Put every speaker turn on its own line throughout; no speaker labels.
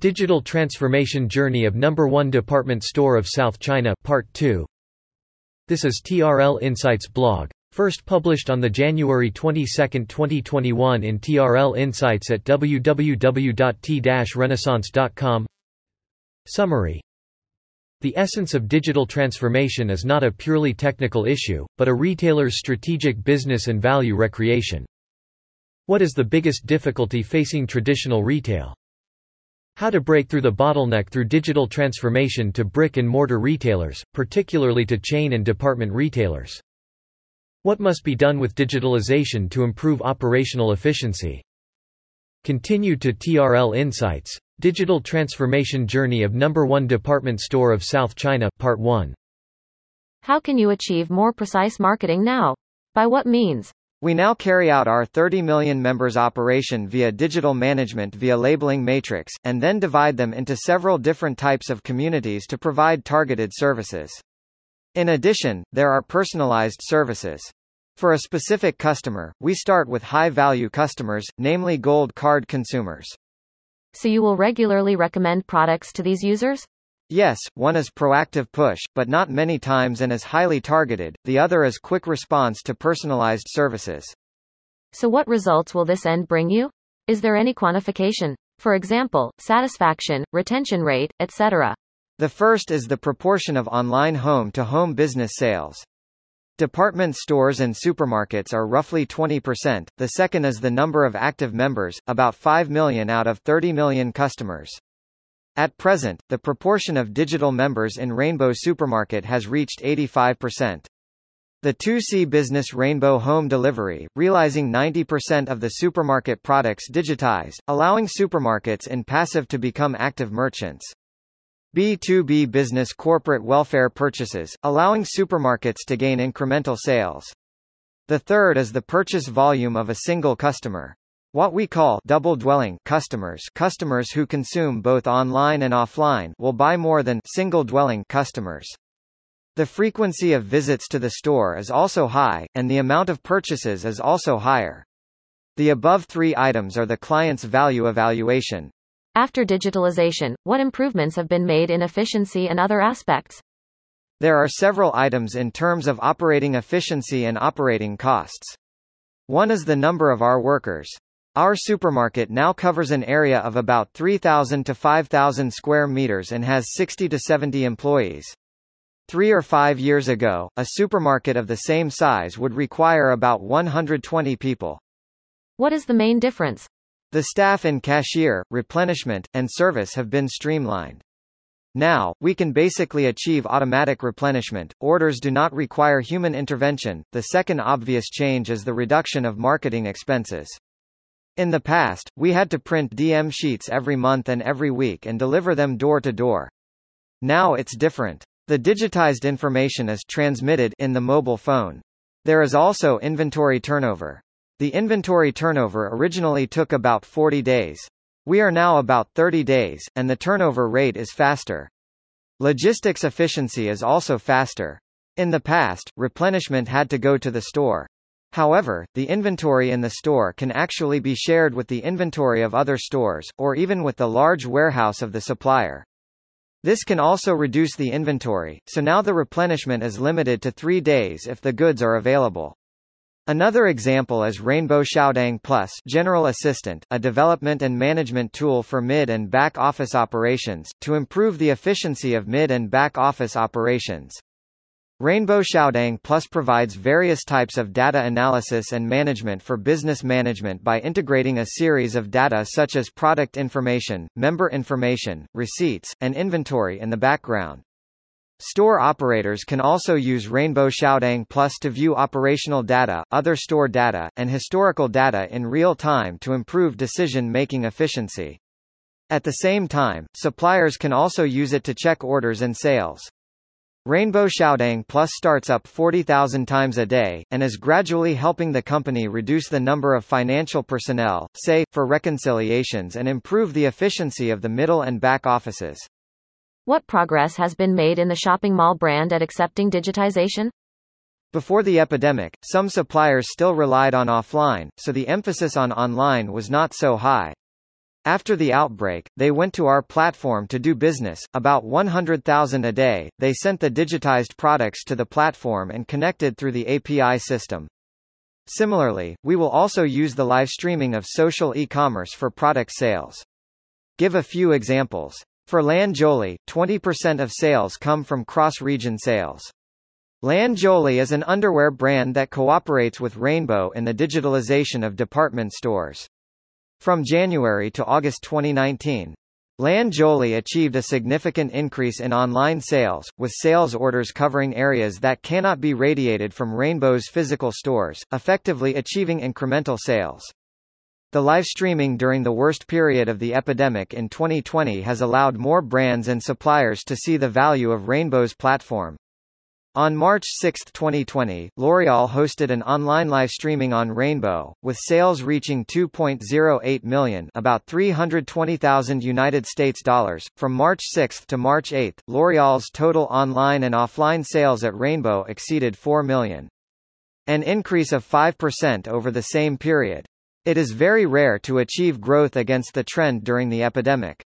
Digital Transformation Journey of Number 1 Department Store of South China Part 2 This is TRL Insights blog, first published on the January 22, 2021 in TRL Insights at www.t-renaissance.com Summary The essence of digital transformation is not a purely technical issue, but a retailer's strategic business and value recreation. What is the biggest difficulty facing traditional retail? How to break through the bottleneck through digital transformation to brick-and-mortar retailers, particularly to chain and department retailers. What must be done with digitalization to improve operational efficiency? Continue to TRL Insights. Digital Transformation Journey of Number 1 Department Store of South China, Part 1.
How can you achieve more precise marketing now? By what means?
We now carry out our 30 million members operation via digital management via labeling matrix, and then divide them into several different types of communities to provide targeted services. In addition, there are personalized services. For a specific customer, we start with high-value customers, namely gold card consumers.
So you will regularly recommend products to these users?
Yes, one is proactive push, but not many times and is highly targeted, the other is quick response to personalized services.
So what results will this end bring you? Is there any quantification? For example, satisfaction, retention rate, etc.
The first is the proportion of online home-to-home -home business sales. Department stores and supermarkets are roughly 20%, the second is the number of active members, about 5 million out of 30 million customers. At present, the proportion of digital members in Rainbow Supermarket has reached 85%. The 2C business Rainbow Home Delivery, realizing 90% of the supermarket products digitized, allowing supermarkets in passive to become active merchants. B2B business corporate welfare purchases, allowing supermarkets to gain incremental sales. The third is the purchase volume of a single customer. What we call double-dwelling customers customers who consume both online and offline will buy more than single-dwelling customers. The frequency of visits to the store is also high, and the amount of purchases is also higher. The above three items are the client's value evaluation.
After digitalization, what improvements have been made in efficiency and other aspects?
There are several items in terms of operating efficiency and operating costs. One is the number of our workers. Our supermarket now covers an area of about 3,000 to 5,000 square meters and has 60 to 70 employees. Three or five years ago, a supermarket of the same size would require about 120 people.
What is the main difference?
The staff in cashier, replenishment, and service have been streamlined. Now, we can basically achieve automatic replenishment, orders do not require human intervention. The second obvious change is the reduction of marketing expenses. In the past, we had to print DM sheets every month and every week and deliver them door to door. Now it's different. The digitized information is transmitted in the mobile phone. There is also inventory turnover. The inventory turnover originally took about 40 days. We are now about 30 days, and the turnover rate is faster. Logistics efficiency is also faster. In the past, replenishment had to go to the store. However, the inventory in the store can actually be shared with the inventory of other stores, or even with the large warehouse of the supplier. This can also reduce the inventory, so now the replenishment is limited to three days if the goods are available. Another example is Rainbow Xiaodang Plus General Assistant, a development and management tool for mid and back office operations, to improve the efficiency of mid and back office operations. Rainbow Xiaodang Plus provides various types of data analysis and management for business management by integrating a series of data such as product information, member information, receipts, and inventory in the background. Store operators can also use Rainbow Xiaodang Plus to view operational data, other store data, and historical data in real time to improve decision-making efficiency. At the same time, suppliers can also use it to check orders and sales. Rainbow Xiaodang Plus starts up 40,000 times a day, and is gradually helping the company reduce the number of financial personnel, say, for reconciliations and improve the efficiency of the middle and back offices.
What progress has been made in the shopping mall brand at accepting digitization?
Before the epidemic, some suppliers still relied on offline, so the emphasis on online was not so high. After the outbreak, they went to our platform to do business, about 100,000 a day. They sent the digitized products to the platform and connected through the API system. Similarly, we will also use the live streaming of social e-commerce for product sales. Give a few examples. For Lan Jolie, 20% of sales come from cross-region sales. Lan Jolie is an underwear brand that cooperates with Rainbow in the digitalization of department stores. From January to August 2019, Lan Jolie achieved a significant increase in online sales, with sales orders covering areas that cannot be radiated from Rainbow's physical stores, effectively achieving incremental sales. The live streaming during the worst period of the epidemic in 2020 has allowed more brands and suppliers to see the value of Rainbow's platform. On March 6, 2020, L'Oréal hosted an online live streaming on Rainbow, with sales reaching 2.08 million, about 320,000 United States dollars. From March 6 to March 8, L'Oréal's total online and offline sales at Rainbow exceeded 4 million. An increase of 5% over the same period. It is very rare to achieve growth against the trend during the epidemic.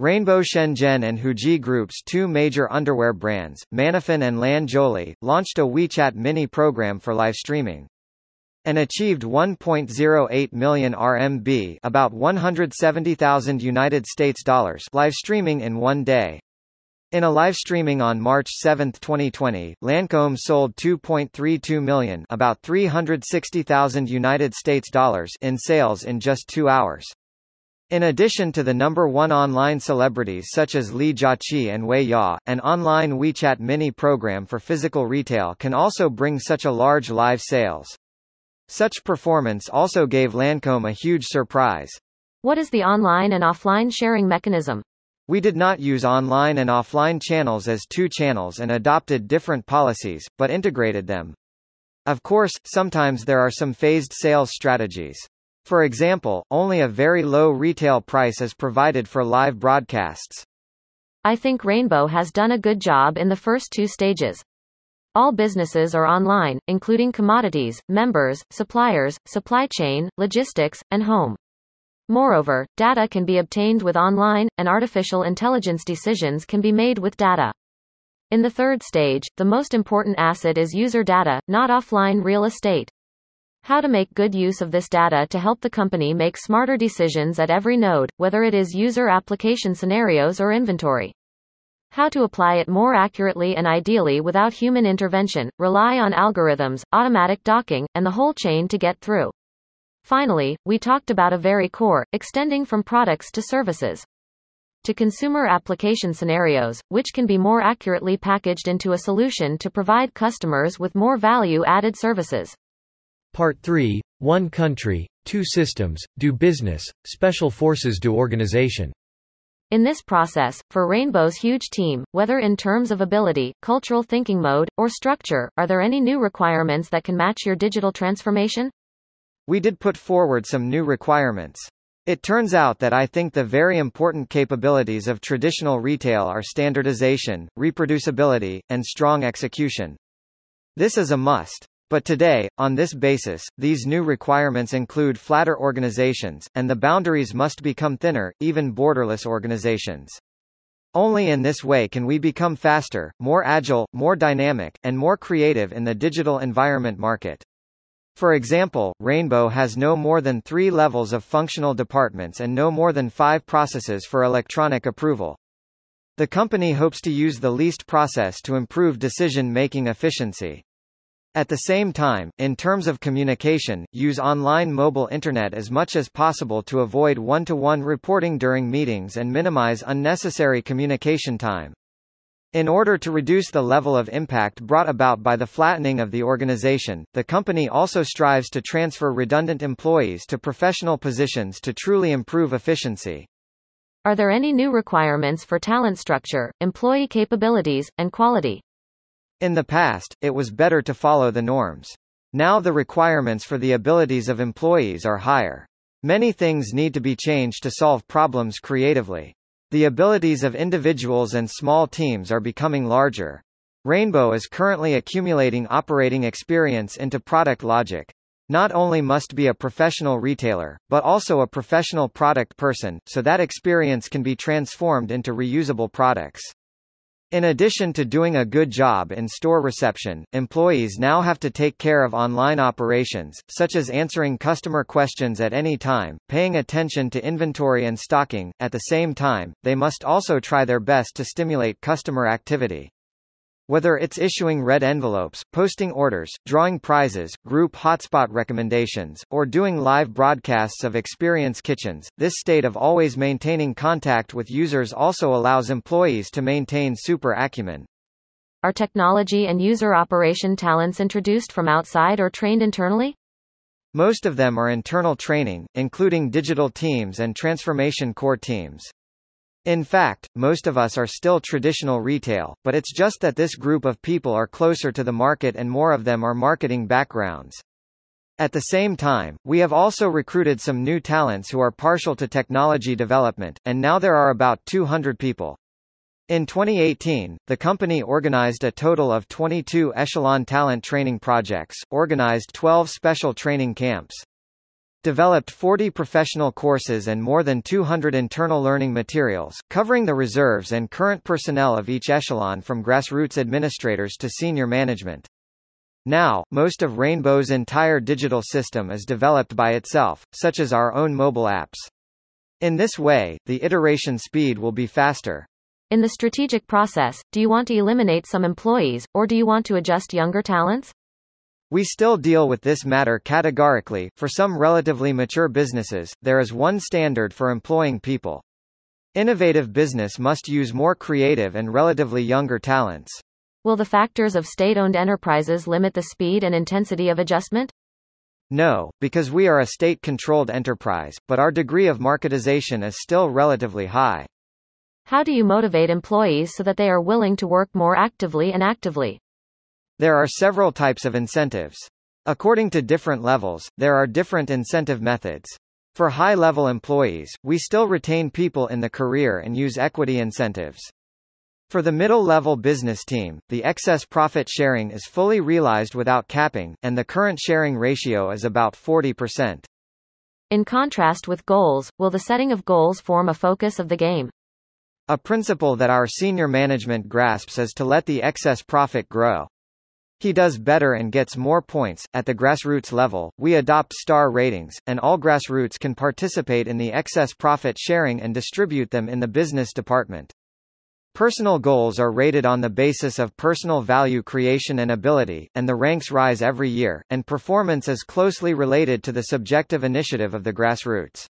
Rainbow Shenzhen and Huji Group's two major underwear brands, Manafin and Lan Jolie, launched a WeChat mini program for live streaming. And achieved 1.08 million RMB, about 170,000 United States dollars, live streaming in one day. In a live streaming on March 7, 2020, Lancome sold 2.32 million, about 360,000 United States dollars in sales in just 2 hours. In addition to the number one online celebrities such as Li Jiaqi and Wei Ya, an online WeChat mini program for physical retail can also bring such a large live sales. Such performance also gave Lancome a huge surprise.
What is the online and offline sharing mechanism?
We did not use online and offline channels as two channels and adopted different policies, but integrated them. Of course, sometimes there are some phased sales strategies. For example, only a very low retail price is provided for live broadcasts.
I think Rainbow has done a good job in the first two stages. All businesses are online, including commodities, members, suppliers, supply chain, logistics, and home. Moreover, data can be obtained with online, and artificial intelligence decisions can be made with data. In the third stage, the most important asset is user data, not offline real estate. How to make good use of this data to help the company make smarter decisions at every node, whether it is user application scenarios or inventory. How to apply it more accurately and ideally without human intervention, rely on algorithms, automatic docking, and the whole chain to get through. Finally, we talked about a very core, extending from products to services to consumer application scenarios, which can be more accurately packaged into a solution to provide customers with more value-added services.
Part 3 One Country, Two Systems, Do Business, Special Forces Do Organization.
In this process, for Rainbow's huge team, whether in terms of ability, cultural thinking mode, or structure, are there any new requirements that can match your digital transformation?
We did put forward some new requirements. It turns out that I think the very important capabilities of traditional retail are standardization, reproducibility, and strong execution. This is a must. But today, on this basis, these new requirements include flatter organizations, and the boundaries must become thinner, even borderless organizations. Only in this way can we become faster, more agile, more dynamic, and more creative in the digital environment market. For example, Rainbow has no more than three levels of functional departments and no more than five processes for electronic approval. The company hopes to use the least process to improve decision-making efficiency. At the same time, in terms of communication, use online mobile internet as much as possible to avoid one-to-one -one reporting during meetings and minimize unnecessary communication time. In order to reduce the level of impact brought about by the flattening of the organization, the company also strives to transfer redundant employees to professional positions to truly improve efficiency.
Are there any new requirements for talent structure, employee capabilities, and quality?
In the past, it was better to follow the norms. Now the requirements for the abilities of employees are higher. Many things need to be changed to solve problems creatively. The abilities of individuals and small teams are becoming larger. Rainbow is currently accumulating operating experience into product logic. Not only must be a professional retailer, but also a professional product person, so that experience can be transformed into reusable products. In addition to doing a good job in store reception, employees now have to take care of online operations, such as answering customer questions at any time, paying attention to inventory and stocking. At the same time, they must also try their best to stimulate customer activity. Whether it's issuing red envelopes, posting orders, drawing prizes, group hotspot recommendations, or doing live broadcasts of experience kitchens, this state of always maintaining contact with users also allows employees to maintain super acumen.
Are technology and user operation talents introduced from outside or trained internally?
Most of them are internal training, including digital teams and transformation core teams. In fact, most of us are still traditional retail, but it's just that this group of people are closer to the market and more of them are marketing backgrounds. At the same time, we have also recruited some new talents who are partial to technology development, and now there are about 200 people. In 2018, the company organized a total of 22 Echelon talent training projects, organized 12 special training camps developed 40 professional courses and more than 200 internal learning materials, covering the reserves and current personnel of each echelon from grassroots administrators to senior management. Now, most of Rainbow's entire digital system is developed by itself, such as our own mobile apps. In this way, the iteration speed will be faster.
In the strategic process, do you want to eliminate some employees, or do you want to adjust younger talents?
We still deal with this matter categorically. For some relatively mature businesses, there is one standard for employing people. Innovative business must use more creative and relatively younger talents.
Will the factors of state-owned enterprises limit the speed and intensity of adjustment?
No, because we are a state-controlled enterprise, but our degree of marketization is still relatively high.
How do you motivate employees so that they are willing to work more actively and actively?
There are several types of incentives. According to different levels, there are different incentive methods. For high-level employees, we still retain people in the career and use equity incentives. For the middle-level business team, the excess profit sharing is fully realized without capping, and the current sharing ratio is about 40%.
In contrast with goals, will the setting of goals form a focus of the game?
A principle that our senior management grasps is to let the excess profit grow. He does better and gets more points. At the grassroots level, we adopt star ratings, and all grassroots can participate in the excess profit sharing and distribute them in the business department. Personal goals are rated on the basis of personal value creation and ability, and the ranks rise every year, and performance is closely related to the subjective initiative of the grassroots.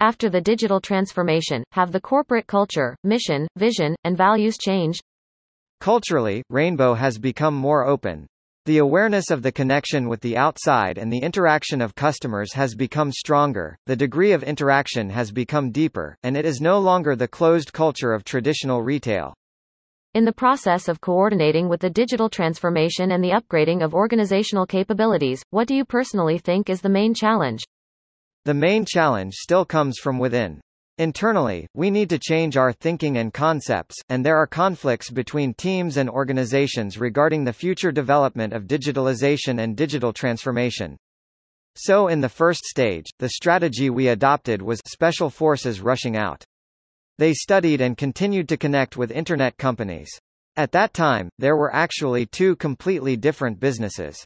After the digital transformation, have the corporate culture, mission, vision, and values changed?
Culturally, Rainbow has become more open. The awareness of the connection with the outside and the interaction of customers has become stronger, the degree of interaction has become deeper, and it is no longer the closed culture of traditional retail.
In the process of coordinating with the digital transformation and the upgrading of organizational capabilities, what do you personally think is the main challenge?
The main challenge still comes from within. Internally, we need to change our thinking and concepts, and there are conflicts between teams and organizations regarding the future development of digitalization and digital transformation. So in the first stage, the strategy we adopted was special forces rushing out. They studied and continued to connect with Internet companies. At that time, there were actually two completely different businesses.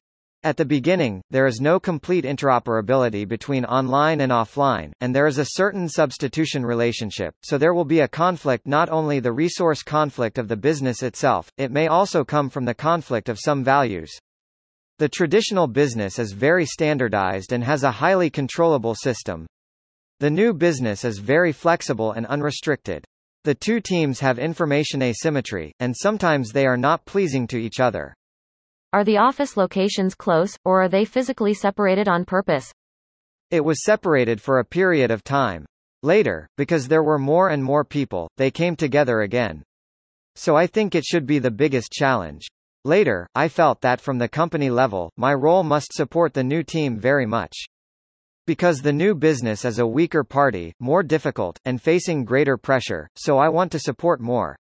At the beginning, there is no complete interoperability between online and offline, and there is a certain substitution relationship, so there will be a conflict not only the resource conflict of the business itself, it may also come from the conflict of some values. The traditional business is very standardized and has a highly controllable system. The new business is very flexible and unrestricted. The two teams have information asymmetry, and sometimes they are not pleasing to each other.
Are the office locations close, or are they physically separated on purpose?
It was separated for a period of time. Later, because there were more and more people, they came together again. So I think it should be the biggest challenge. Later, I felt that from the company level, my role must support the new team very much. Because the new business is a weaker party, more difficult, and facing greater pressure, so I want to support more.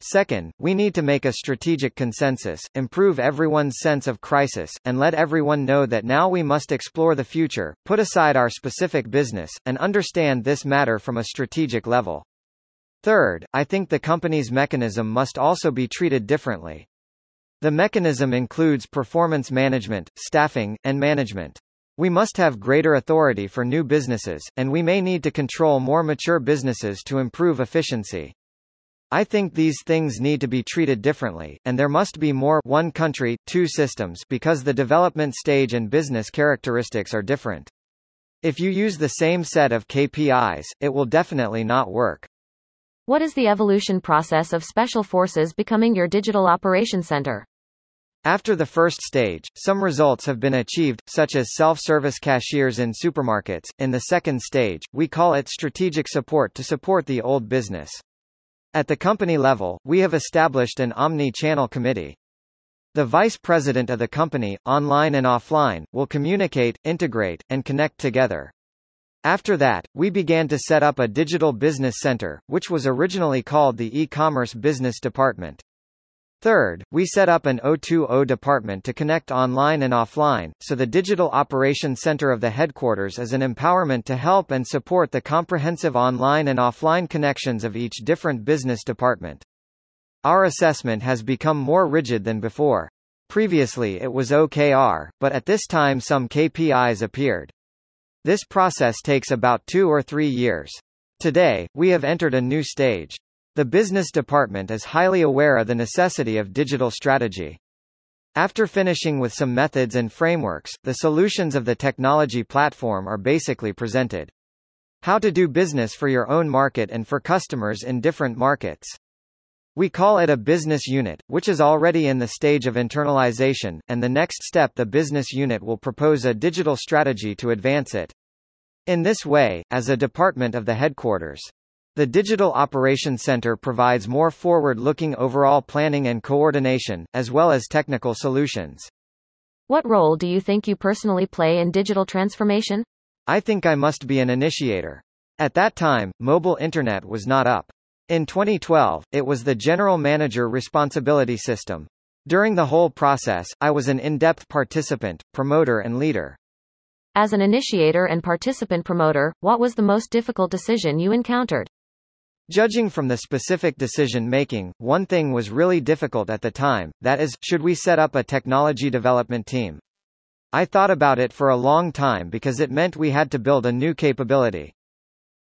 Second, we need to make a strategic consensus, improve everyone's sense of crisis, and let everyone know that now we must explore the future, put aside our specific business, and understand this matter from a strategic level. Third, I think the company's mechanism must also be treated differently. The mechanism includes performance management, staffing, and management. We must have greater authority for new businesses, and we may need to control more mature businesses to improve efficiency. I think these things need to be treated differently, and there must be more one country, two systems because the development stage and business characteristics are different. If you use the same set of KPIs, it will definitely not work.
What is the evolution process of Special Forces becoming your digital operation center?
After the first stage, some results have been achieved, such as self-service cashiers in supermarkets. In the second stage, we call it strategic support to support the old business. At the company level, we have established an omni-channel committee. The vice president of the company, online and offline, will communicate, integrate, and connect together. After that, we began to set up a digital business center, which was originally called the e-commerce business department. Third, we set up an O2O department to connect online and offline, so the Digital Operations Center of the headquarters is an empowerment to help and support the comprehensive online and offline connections of each different business department. Our assessment has become more rigid than before. Previously it was OKR, but at this time some KPIs appeared. This process takes about two or three years. Today, we have entered a new stage. The business department is highly aware of the necessity of digital strategy. After finishing with some methods and frameworks, the solutions of the technology platform are basically presented. How to do business for your own market and for customers in different markets. We call it a business unit, which is already in the stage of internalization, and the next step the business unit will propose a digital strategy to advance it. In this way, as a department of the headquarters, the Digital Operations Center provides more forward-looking overall planning and coordination, as well as technical solutions.
What role do you think you personally play in digital transformation?
I think I must be an initiator. At that time, mobile internet was not up. In 2012, it was the General Manager Responsibility System. During the whole process, I was an in-depth participant, promoter and leader.
As an initiator and participant promoter, what was the most difficult decision you encountered?
Judging from the specific decision-making, one thing was really difficult at the time, that is, should we set up a technology development team? I thought about it for a long time because it meant we had to build a new capability.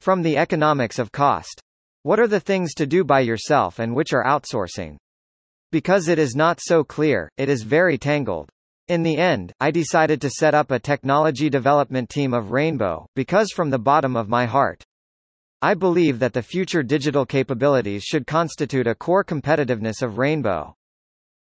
From the economics of cost. What are the things to do by yourself and which are outsourcing? Because it is not so clear, it is very tangled. In the end, I decided to set up a technology development team of Rainbow, because from the bottom of my heart, I believe that the future digital capabilities should constitute a core competitiveness of Rainbow.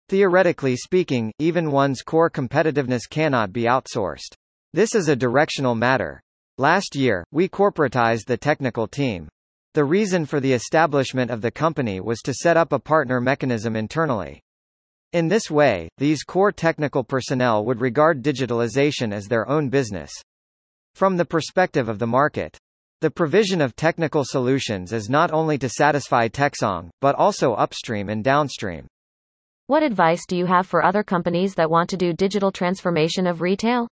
Theoretically speaking, even one's core competitiveness cannot be outsourced. This is a directional matter. Last year, we corporatized the technical team. The reason for the establishment of the company was to set up a partner mechanism internally. In this way, these core technical personnel would regard digitalization as their own business. From the perspective of the market, the provision of technical solutions is not only to satisfy Techsong, but also upstream and downstream.
What advice do you have for other companies that want to do digital transformation of retail?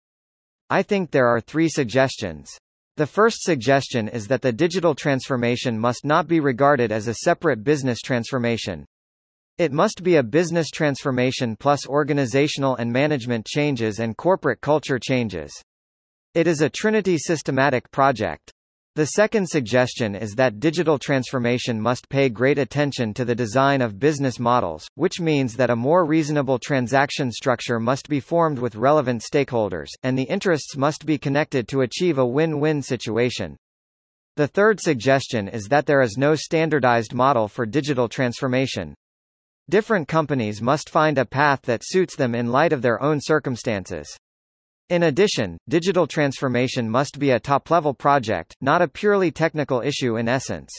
I think there are three suggestions. The first suggestion is that the digital transformation must not be regarded as a separate business transformation. It must be a business transformation plus organizational and management changes and corporate culture changes. It is a Trinity systematic project. The second suggestion is that digital transformation must pay great attention to the design of business models, which means that a more reasonable transaction structure must be formed with relevant stakeholders, and the interests must be connected to achieve a win-win situation. The third suggestion is that there is no standardized model for digital transformation. Different companies must find a path that suits them in light of their own circumstances. In addition, digital transformation must be a top-level project, not a purely technical issue in essence.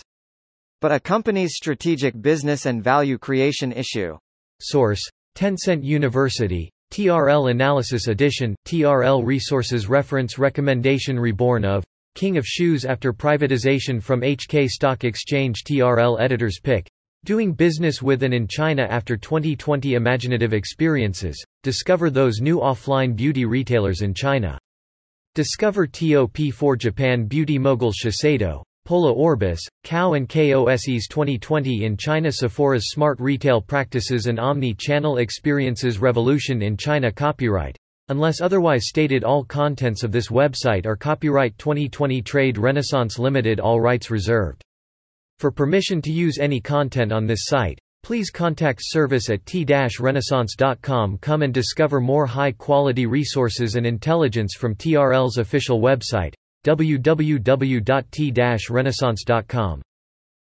But a company's strategic business and value creation issue.
Source: Tencent University. TRL Analysis Edition, TRL Resources Reference Recommendation Reborn of King of Shoes after privatization from HK Stock Exchange TRL Editor's Pick Doing business with and in China after 2020 Imaginative experiences. Discover those new offline beauty retailers in China. Discover TOP4 Japan beauty mogul Shiseido, Pola Orbis, Kao and KOSE's 2020 in China Sephora's smart retail practices and omni-channel experiences revolution in China Copyright. Unless otherwise stated all contents of this website are copyright 2020 Trade Renaissance Limited all rights reserved. For permission to use any content on this site, please contact service at t-renaissance.com come and discover more high-quality resources and intelligence from TRL's official website, www.t-renaissance.com.